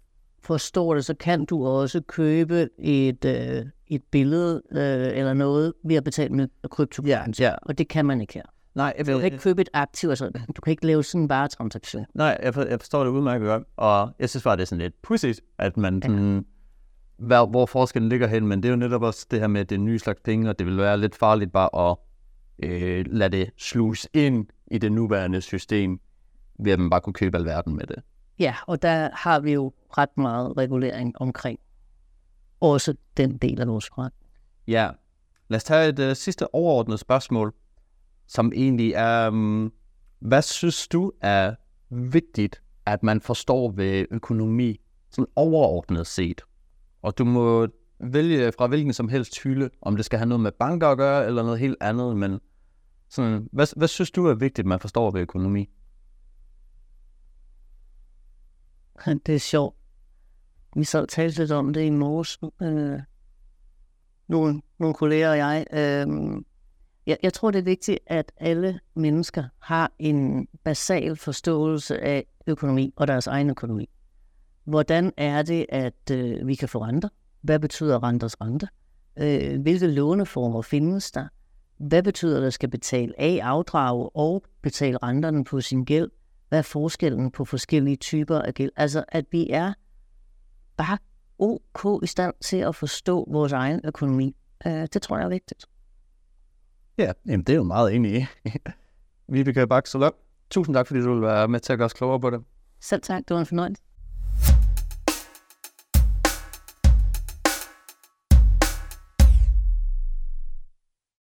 forstår det, så kan du også købe et, øh, et billede øh, eller noget ved at betale med kryptokurrency. ja. Og det kan man ikke her. Nej, jeg, Du kan ikke købe et aktiv, altså du kan ikke lave sådan en varetransaktion. nej jeg, for, jeg forstår det udmærket godt. Og jeg synes bare, det er sådan lidt pudsigt, at man sådan... Hvor, hvor forskellen ligger hen, men det er jo netop også det her med, at det er en ny slags penge, og det vil være lidt farligt bare at øh, lade det sluse ind i det nuværende system, ved at man bare kunne købe alverden med det. Ja, og der har vi jo ret meget regulering omkring også den del af vores ret. Ja. Lad os tage et uh, sidste overordnet spørgsmål, som egentlig er, um, hvad synes du er vigtigt, at man forstår ved økonomi, sådan overordnet set? Og du må vælge fra hvilken som helst hylde, om det skal have noget med banker at gøre, eller noget helt andet, men sådan, hvad, hvad synes du er vigtigt, man forstår ved økonomi? Det er sjovt. Vi så talte lidt om det i morges. Øh, nogle, nogle kolleger og jeg. Øh, jeg. Jeg tror, det er vigtigt, at alle mennesker har en basal forståelse af økonomi og deres egen økonomi. Hvordan er det, at øh, vi kan få renter? Hvad betyder renters rente? Øh, hvilke låneformer findes der? Hvad betyder det, at skal betale af, afdrage og betale renterne på sin gæld? Hvad er forskellen på forskellige typer af gæld? Altså, at vi er bare ok i stand til at forstå vores egen økonomi. Øh, det tror jeg er vigtigt. Ja, jamen det er jo meget enig i. Vibeke Bak, så tusind tak, fordi du vil være med til at gøre os klogere på det. Selv tak, det var en fornøjelse.